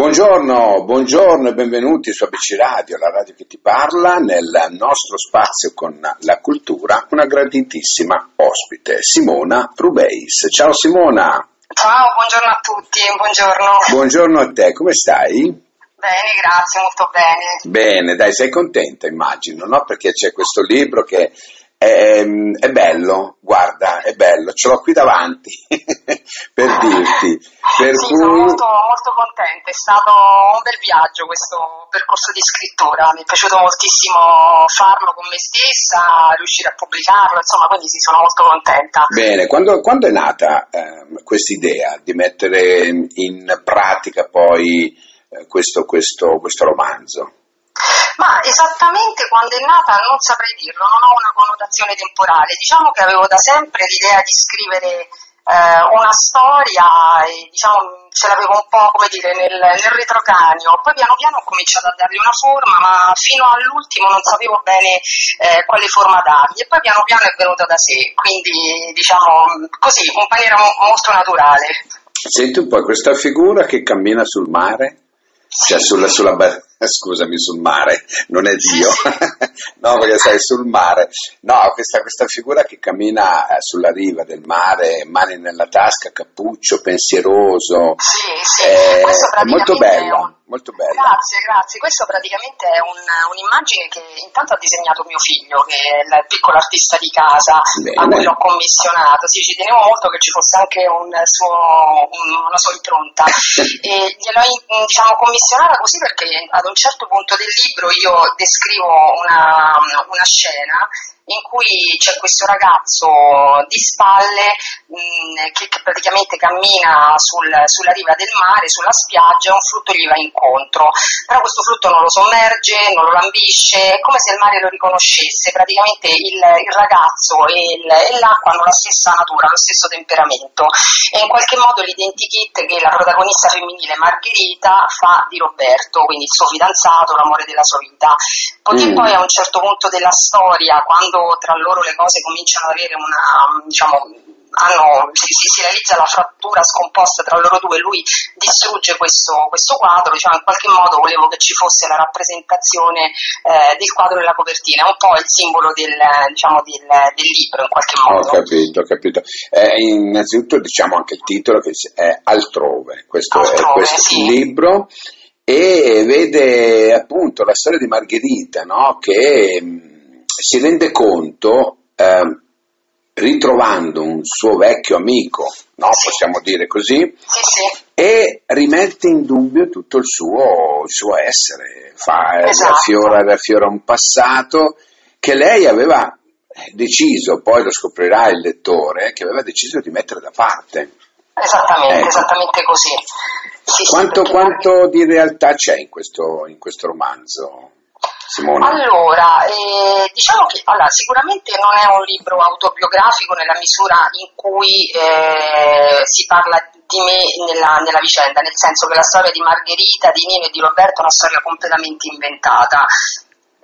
Buongiorno, buongiorno e benvenuti su ABC Radio, la radio che ti parla, nel nostro spazio con la cultura, una graditissima ospite, Simona Rubeis. Ciao Simona. Ciao, buongiorno a tutti, buongiorno. Buongiorno a te, come stai? Bene, grazie, molto bene. Bene, dai, sei contenta immagino, no? Perché c'è questo libro che è, è, bello, guarda, è bello, ce l'ho qui davanti per dirti. Per sì, cui... sono molto, molto contenta, è stato un bel viaggio questo percorso di scrittura, mi è piaciuto moltissimo farlo con me stessa, riuscire a pubblicarlo, insomma, quindi sì, sono molto contenta. Bene, quando, quando è nata eh, questa idea di mettere in pratica poi eh, questo, questo, questo romanzo? Ma esattamente quando è nata non saprei dirlo, non ho una connotazione temporale. Diciamo che avevo da sempre l'idea di scrivere eh, una storia e diciamo ce l'avevo un po' come dire nel, nel retrocranio, poi piano piano ho cominciato a dargli una forma, ma fino all'ultimo non sapevo bene eh, quale forma dargli e poi piano piano è venuto da sé, quindi diciamo così, in maniera molto naturale. Senti un po' questa figura che cammina sul mare? Cioè sulla, sulla, scusami, sul mare, non è Dio, no perché sei sul mare, no, questa, questa figura che cammina eh, sulla riva del mare, mani nella tasca, cappuccio, pensieroso, sì, sì. È, è molto bella. Molto bella. Grazie, grazie. Questo praticamente è un, un'immagine che intanto ha disegnato mio figlio, che è il piccolo artista di casa, Bene. a cui l'ho commissionato. Sì, ci tenevo molto che ci fosse anche un suo, un, una sua impronta. e gliel'ho diciamo, commissionata così perché ad un certo punto del libro io descrivo una, una scena in cui c'è questo ragazzo di spalle mh, mm, che, che, praticamente cammina sul, sulla riva del mare, sulla spiaggia, e un frutto gli va incontro, però questo frutto non lo sommerge, non lo lambisce, è come se il mare lo riconoscesse, praticamente il, il ragazzo e, il, e, l'acqua hanno la stessa natura, lo stesso temperamento e in qualche modo l'identikit che la protagonista femminile Margherita fa di Roberto, quindi il suo fidanzato, l'amore della sua vita. Poiché mm. poi a un certo punto della storia, quando tra loro le cose cominciano ad avere una, diciamo, hanno, si, si, realizza la frattura scomposta tra loro due, lui distrugge questo, questo quadro, diciamo, in qualche modo volevo che ci fosse la rappresentazione eh, del quadro e la copertina, un po' il simbolo del, diciamo, del, del libro in qualche modo. Ho capito, ho capito. Eh, innanzitutto diciamo anche il titolo che è Altrove, questo Altrove, è questo sì. libro e vede appunto la storia di Margherita no? che si rende conto, eh, ritrovando un suo vecchio amico, no? possiamo dire così, e rimette in dubbio tutto il suo, il suo essere, fa, esatto. riaffiora, riaffiora un passato che lei aveva deciso, poi lo scoprirà il lettore, che aveva deciso di mettere da parte. Esattamente, ecco. esattamente così. Sì, quanto, sì, quanto di realtà c'è in questo, in questo romanzo? Simone? Allora, eh, diciamo che allora, sicuramente non è un libro autobiografico nella misura in cui eh, si parla di me nella, nella, vicenda, nel senso che la storia di Margherita, di Nino e di Roberto è una storia completamente inventata.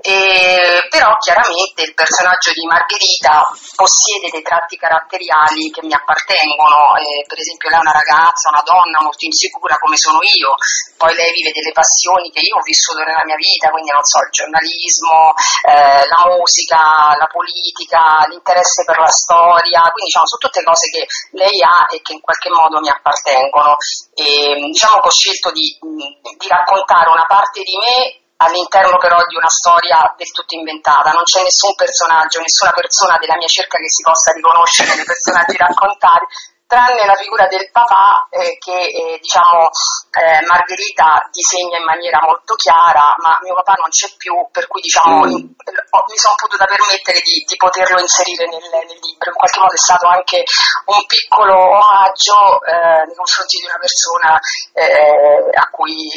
Eh, però chiaramente il personaggio di Margherita possiede dei tratti caratteriali che mi appartengono, eh, per esempio lei è una ragazza, una donna molto insicura come sono io, poi lei vive delle passioni che io ho vissuto nella mia vita, quindi non so, il giornalismo, eh, la musica, la politica, l'interesse per la storia, quindi diciamo sono tutte cose che lei ha e che in qualche modo mi appartengono. E, diciamo che ho scelto di, di raccontare una parte di me all'interno però di una storia del tutto inventata, non c'è nessun personaggio, nessuna persona della mia cerca che si possa riconoscere nei personaggi raccontati, tranne la figura del papà eh, che eh, diciamo eh, Margherita disegna in maniera molto chiara, ma mio papà non c'è più, per cui diciamo mm. in, mi sono potuta permettere di, di poterlo inserire nel, nel, libro. In qualche modo è stato anche un piccolo omaggio eh, nei confronti di una persona eh, a cui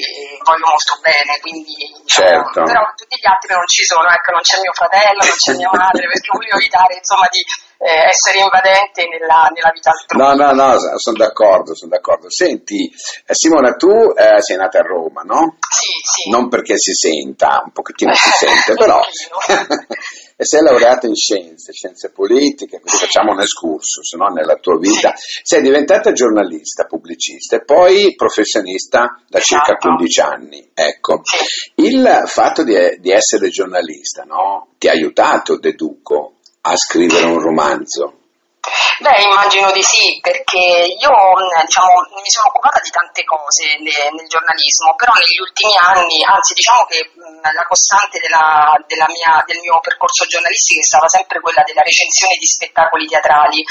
voglio molto bene, quindi diciamo, certo. però tutti gli altri non ci sono, ecco, non c'è mio fratello, non c'è mia madre, perché volevo evitare insomma di eh, essere invadente nella, nella, vita altrui. No, no, no, sono d'accordo, sono d'accordo. Senti, eh, Simona, tu eh, sei nata a Roma, no? Sì, sì. Non perché si senta, un pochettino si sente, però... e sei laureata in scienze, scienze politiche, quindi facciamo un excursus no? nella tua vita. Sei diventata giornalista, pubblicista e poi professionista da circa 15 esatto. anni. Ecco, il fatto di, di essere giornalista no? ti ha aiutato, deduco, a scrivere un romanzo? Beh, immagino di sì, perché io diciamo, mi sono occupata di tante cose nel, nel giornalismo, però negli ultimi anni, anzi diciamo che la costante della, della mia, del mio percorso giornalistico è stata sempre quella della recensione di spettacoli teatrali.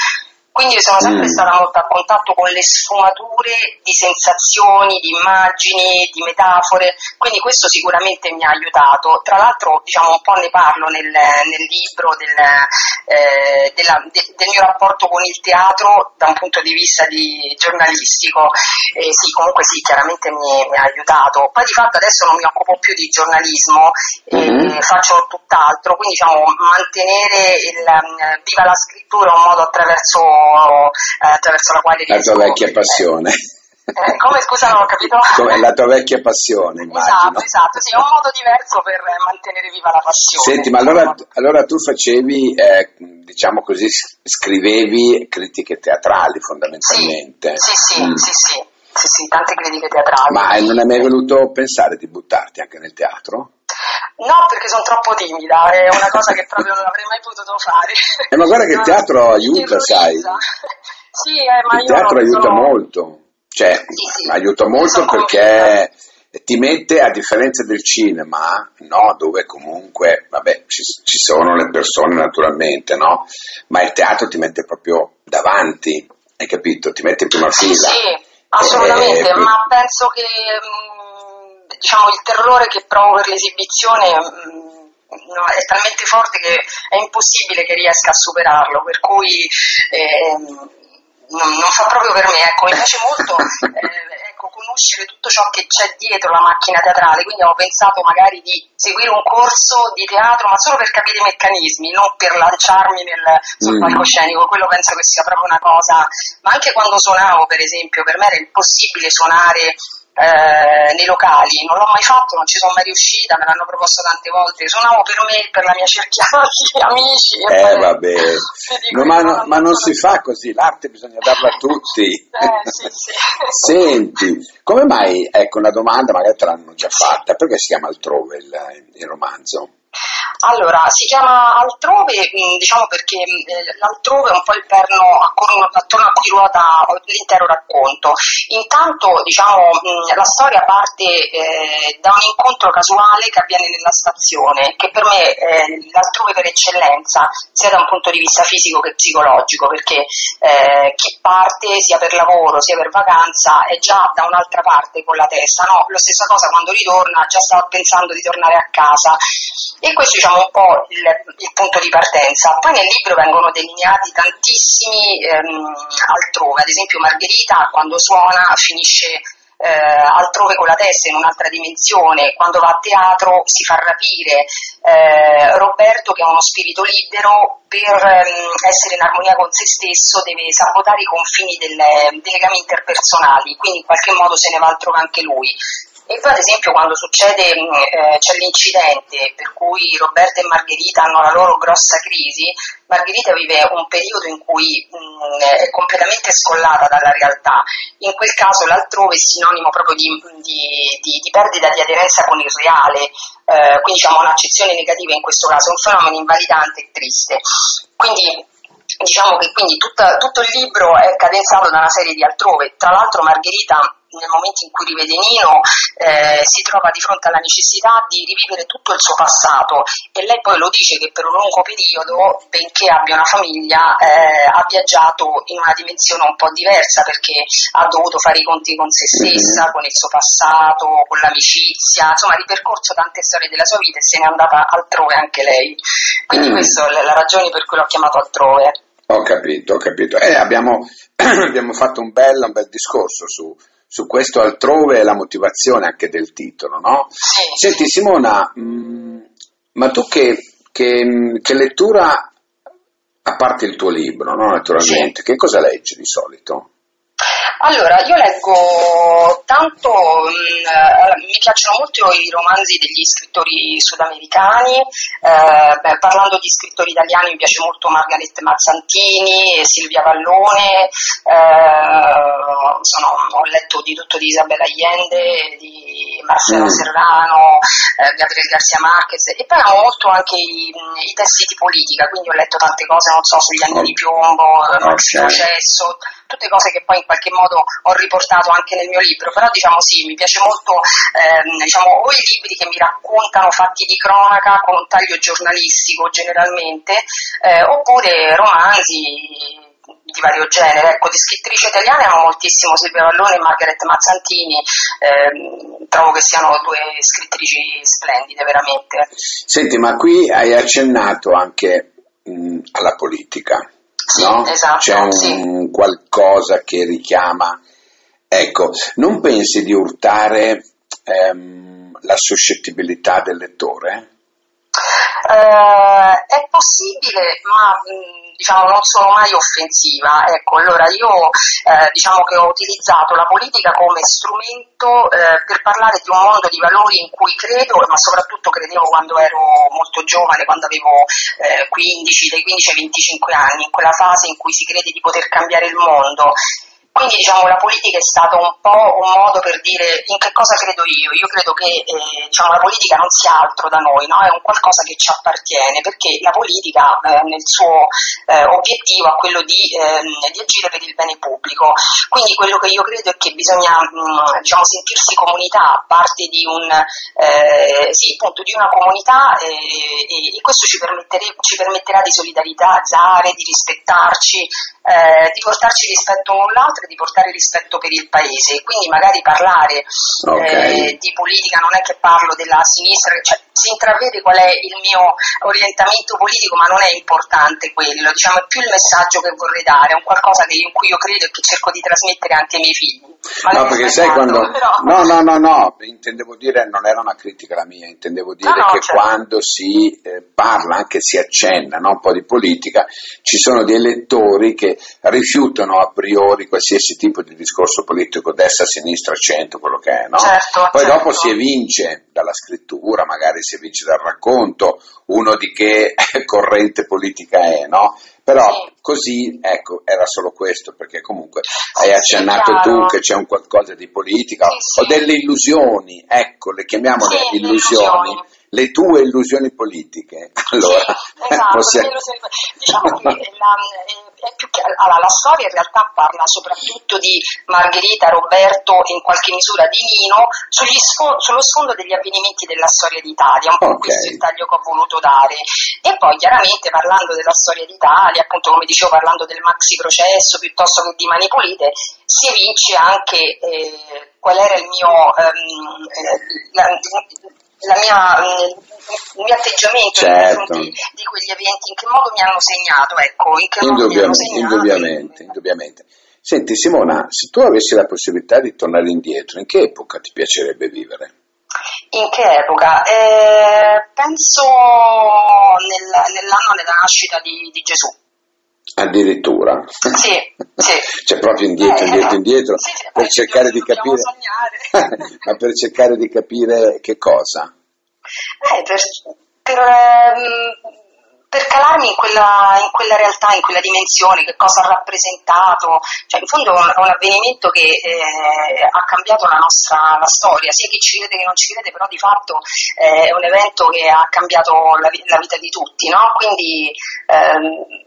Quindi sono sempre mm. stata molto a contatto con le sfumature di sensazioni, di immagini, di metafore, quindi questo sicuramente mi ha aiutato. Tra l'altro diciamo, un po' ne parlo nel, nel libro del, eh, della, de, del, mio rapporto con il teatro da un punto di vista di giornalistico. Eh, sì, comunque sì, chiaramente mi, mi, ha aiutato. Poi di fatto adesso non mi occupo più di giornalismo, mm-hmm. eh, faccio tutt'altro, quindi diciamo, mantenere il, viva la scrittura è un modo attraverso attraverso la quale riesco... La tua vecchia passione. Eh, come scusa non ho capito? Come la tua vecchia passione, immagino. Esatto, esatto, sì, è un modo diverso per mantenere viva la passione. Senti, ma allora, allora tu facevi, eh, diciamo così, scrivevi critiche teatrali fondamentalmente. Sì, sì, sì, mm. sì, sì, sì, sì, tante critiche teatrali. Ma non hai mai voluto pensare di buttarti anche nel teatro? No, perché sono troppo timida, è una cosa che proprio non avrei mai potuto fare. Eh, ma guarda che il teatro aiuta, sai. sì, eh, ma il teatro aiuta sono... molto, cioè sì, sì. aiuta molto perché convinta. ti mette, a differenza del cinema, no, dove comunque, vabbè, ci, ci, sono le persone naturalmente, no? Ma il teatro ti mette proprio davanti, hai capito? Ti mette in prima fila. Sì, assolutamente, eh, ma penso che... Mh, diciamo, il terrore che provo per l'esibizione mh, mm, no, è talmente forte che è impossibile che riesca a superarlo, per cui eh, non, non, fa proprio per me. Ecco, mi piace molto eh, ecco, conoscere tutto ciò che c'è dietro la macchina teatrale, quindi ho pensato magari di seguire un corso di teatro, ma solo per capire i meccanismi, non per lanciarmi nel, sul mm. palcoscenico, quello penso che sia proprio una cosa, ma anche quando suonavo per esempio, per me era impossibile suonare eh, nei locali, non l'ho mai fatto, non ci sono mai riuscita, me l'hanno proposto tante volte, suonavo per me, per la mia cerchia di amici. Eh vabbè, no, ma, no, ma, non si fa così, l'arte bisogna darla a tutti. Eh, sì, sì. Senti, come mai, ecco una domanda, magari te l'hanno già fatta, perché si chiama altrove il, il romanzo? Allora, si chiama altrove, mm, diciamo perché mm, l'altrove è un po' il perno attorno a cui ruota l'intero racconto. Intanto, diciamo, mm, la storia parte eh, da un incontro casuale che avviene nella stazione, che per me è l'altrove per eccellenza, sia da un punto di vista fisico che psicologico, perché eh, chi parte sia per lavoro sia per vacanza è già da un'altra parte con la testa, no? La stessa cosa quando ritorna, già sta pensando di tornare a casa. E questo diciamo un po' il, il, punto di partenza. Poi nel libro vengono delineati tantissimi ehm, altrove, ad esempio Margherita quando suona finisce eh, altrove con la testa in un'altra dimensione, quando va a teatro si fa rapire, eh, Roberto che è uno spirito libero per ehm, essere in armonia con se stesso deve sabotare i confini delle, dei legami interpersonali, quindi in qualche modo se ne va altrove anche lui. E poi ad esempio quando succede, mm, eh, c'è l'incidente per cui Roberta e Margherita hanno la loro grossa crisi, Margherita vive un periodo in cui mh, mm, è completamente scollata dalla realtà, in quel caso l'altrove è sinonimo proprio di, di, di, di perdita di aderenza con il reale, eh, quindi diciamo un'accezione negativa in questo caso, è un fenomeno invalidante e triste. Quindi diciamo che quindi tutta, tutto il libro è cadenzato da una serie di altrove, tra l'altro Margherita nel momento in cui rivede Nino eh, si trova di fronte alla necessità di rivivere tutto il suo passato e lei poi lo dice che per un lungo periodo, benché abbia una famiglia, eh, ha viaggiato in una dimensione un po' diversa perché ha dovuto fare i conti con se stessa, mm-hmm. con il suo passato, con l'amicizia, insomma ha ripercorso tante storie della sua vita e se n'è andata altrove anche lei. Quindi mm. questa è la ragione per cui l'ho chiamato altrove. Ho capito, ho capito. Eh, abbiamo, abbiamo fatto un bel, un bel discorso su, su questo altrove è la motivazione anche del titolo, no? Senti Simona, mh, mm, ma tu che, che, che lettura a parte il tuo libro, no? naturalmente, sì. che cosa leggi di solito? Allora, io leggo tanto, mh, mm, mi piacciono molto i romanzi degli scrittori sudamericani, eh, beh, parlando di scrittori italiani mi piace molto Margaret Mazzantini, Silvia Vallone, eh, sono, ho letto di tutto di Isabella Allende, di Marcello mm. Serrano, eh, Gabriel Garcia Marquez e poi amo molto anche i, i, testi di politica, quindi ho letto tante cose, non so, sugli anni di piombo, okay. Max Processo, tutte cose che poi in qualche modo ho riportato anche nel mio libro, però diciamo sì, mi piace molto ehm, diciamo, o i libri che mi raccontano fatti di cronaca con un taglio giornalistico generalmente, eh, oppure romanzi di vario genere. Ecco, di scrittrici italiane amo moltissimo Silvia Vallone e Margaret Mazzantini, ehm, trovo che siano due scrittrici splendide veramente. Senti, ma qui hai accennato anche mh, alla politica. Sì, no? esatto, C'è un sì. qualcosa che richiama. Ecco, non pensi di urtare ehm, la suscettibilità del lettore? Uh, è possibile, ma mh, diciamo, non sono mai offensiva. Ecco, allora io eh, diciamo che ho utilizzato la politica come strumento eh, per parlare di un mondo di valori in cui credo, ma soprattutto credevo quando ero molto giovane, quando avevo eh, 15, dai 15 ai 25 anni, in quella fase in cui si crede di poter cambiare il mondo quindi diciamo, la politica è stato un po' un modo per dire in che cosa credo io. Io credo che eh, diciamo, la politica non sia altro da noi, no? è un qualcosa che ci appartiene, perché la politica eh, nel suo eh, obiettivo ha quello di, ehm, di, agire per il bene pubblico. Quindi quello che io credo è che bisogna mh, diciamo, sentirsi comunità, parte di, un, eh, sì, appunto, di una comunità e, e questo ci, ci permetterà di solidarizzare, di rispettarci, eh, di portarci rispetto l'un l'altro e di portare rispetto per il paese. Quindi magari parlare okay. eh, di politica non è che parlo della sinistra, cioè, si intravede qual è il mio orientamento politico, ma non è importante quello, diciamo, è più il messaggio che vorrei dare, è un qualcosa che, in cui io credo e che cerco di trasmettere anche ai miei figli. no, perché sai quando... Però... No, no, no, no, intendevo dire, non era una critica la mia, intendevo dire no, no, che certo. quando si eh, parla, anche si accenna no, un po' di politica, ci sono dei lettori che rifiutano a priori qualsiasi tipo di discorso politico, destra, sinistra, centro, quello che è, no? Certo, Poi certo. dopo si evince dalla scrittura, magari si evince dal racconto, uno di che corrente politica è, no? Però sì. così, ecco, era solo questo, perché comunque hai accennato tu che c'è un qualcosa di politica o delle illusioni, ecco, le chiamiamole illusioni. Le tue illusioni politiche. Allora, sì, esatto, possiamo... diciamo che la, che, allora, la, storia in realtà parla soprattutto di Margherita, Roberto e in qualche misura di Nino sfo- sullo sfondo degli avvenimenti della storia d'Italia, un po' okay. questo è il taglio che ho voluto dare. E poi chiaramente parlando della storia d'Italia, appunto come dicevo parlando del maxi processo piuttosto che di Mani Pulite, si evince anche eh, qual era il mio... Um, la, mia, il mio atteggiamento certo. di quegli eventi, in che modo mi hanno segnato, ecco, in che modo mi hanno segnato. Indubbiamente, indubbiamente. Senti Simona, se tu avessi la possibilità di tornare indietro, in che epoca ti piacerebbe vivere? In che epoca? Eh, penso nel, nell'anno della nascita di, di Gesù. Addirittura? Sì, sì. cioè proprio indietro, Eh, indietro, eh, indietro, sì, sì, per cercare di capire... Ma per cercare di capire che cosa? Eh, per, per, ehm, per calarmi in quella, in quella realtà, in quella dimensione, che cosa ha rappresentato. Cioè, in fondo è un, avvenimento che eh, ha cambiato la nostra la storia, sia chi ci crede che non ci crede, però di fatto eh, è un evento che ha cambiato la, la vita di tutti, no? Quindi ehm,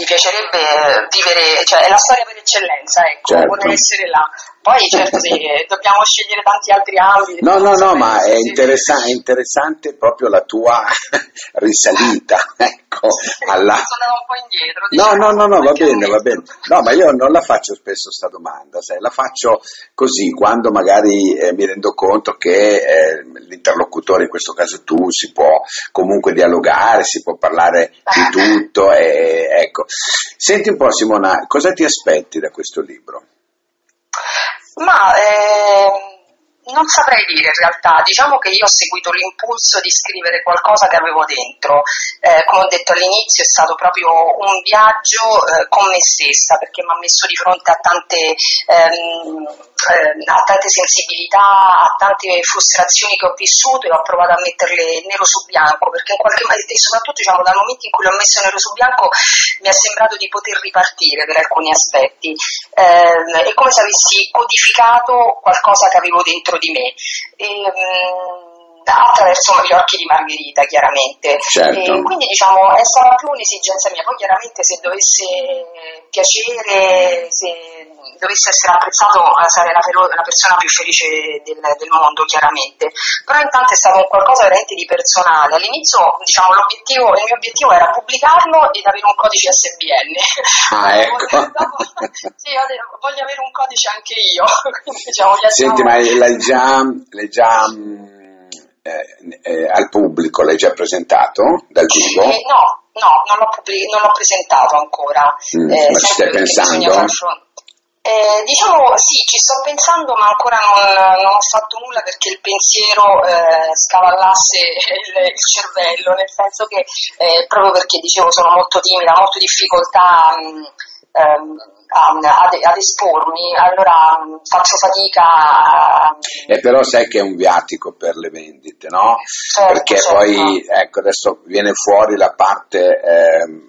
mi piacerebbe vivere, cioè è la storia per eccellenza, ecco, Certo. vorrei essere là. Poi certo sì, dobbiamo scegliere tanti altri ambiti. No, no, no, ma è, interessa- è interessante proprio la tua risalita, ecco, alla... Sono un po' indietro. No, diciamo, no, no, no, va perché bene, va bene. No, ma io non la faccio spesso sta domanda, sai, la faccio così, quando magari eh, mi rendo conto che eh, l'interlocutore, in questo caso tu, si può comunque dialogare, si può parlare di tutto, e, ecco. Senti un po' Simona, cosa ti aspetti da questo libro? Ma ehm, non saprei dire in realtà, diciamo che io ho seguito l'impulso di scrivere qualcosa che avevo dentro, eh, come ho detto all'inizio è stato proprio un viaggio eh, con me stessa perché mi ha messo di fronte a tante, ehm, eh, a tante sensibilità, a tante frustrazioni che ho vissuto e ho provato a metterle nero su bianco perché in qualche modo, e soprattutto diciamo, dal momento in cui le ho messo nero su bianco mi è sembrato di poter ripartire per alcuni aspetti, è come se avessi codificato qualcosa che avevo dentro di me. E, mh, attraverso gli occhi di Margherita, chiaramente. Certo. Quindi diciamo è stata più un'esigenza mia, poi chiaramente se dovesse piacere, se dovesse essere apprezzato sarei la, la persona più felice del, del, mondo, chiaramente. Però intanto è stato qualcosa veramente di personale. All'inizio diciamo l'obiettivo, il mio obiettivo era pubblicarlo ed avere un codice SBN. Ah, ecco. Dopo, sì, voglio avere un codice anche io. Quindi, diciamo, Senti, ma l'hai già, l'hai già eh, eh, al pubblico? L'hai già presentato dal vivo? Eh, no, no, non l'ho, pubblic- non l'ho presentato ancora. Mm, ma ci stai pensando? Eh, diciamo sì, ci sto pensando, ma ancora non, non ho fatto nulla perché il pensiero eh, scavallasse il, il, cervello, nel senso che eh, proprio perché dicevo sono molto timida, ho molto difficoltà mh, ehm, ad, ad, espormi, allora faccio fatica. A... E però sai che è un viatico per le vendite, no? Certo, Perché certo. poi, ecco, adesso viene fuori la parte... Eh,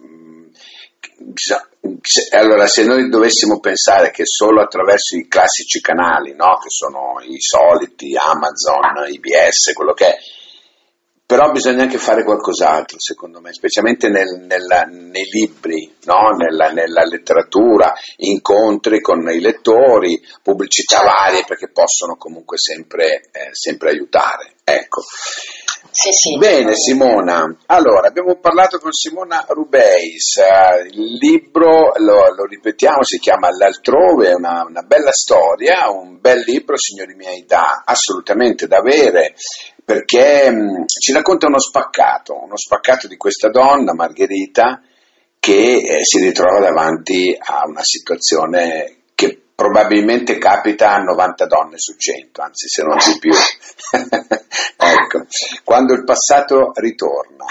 allora, se noi dovessimo pensare che solo attraverso i classici canali, no? che sono i soliti, Amazon, IBS, quello che è, però bisogna anche fare qualcos'altro, secondo me, specialmente nel, nella, nei libri, no? nella, nella, letteratura, incontri con i lettori, pubblicità varie, perché possono comunque sempre, eh, sempre aiutare. Ecco. Sì, sì. Bene Simona, allora abbiamo parlato con Simona Rubeis, uh, il libro, lo, lo, ripetiamo, si chiama L'altrove, è una, una, bella storia, un bel libro signori miei da assolutamente da avere perché mh, ci racconta uno spaccato, uno spaccato di questa donna, Margherita, che eh, si ritrova davanti a una situazione che probabilmente capita a 90 donne su 100, anzi se non di più. ecco, quando il passato ritorna.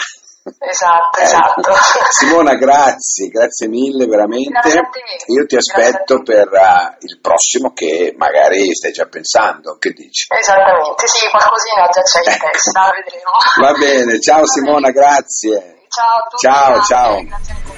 Esatto, ecco. esatto. Simona, grazie, grazie mille veramente. Grazie Io ti aspetto per uh, il prossimo che magari stai già pensando, che dici? Esattamente, sì, qualcosina già c'è in testa, vedremo. Va bene, ciao Simona, grazie. Ciao a tutti. Ciao, ciao. Grazie.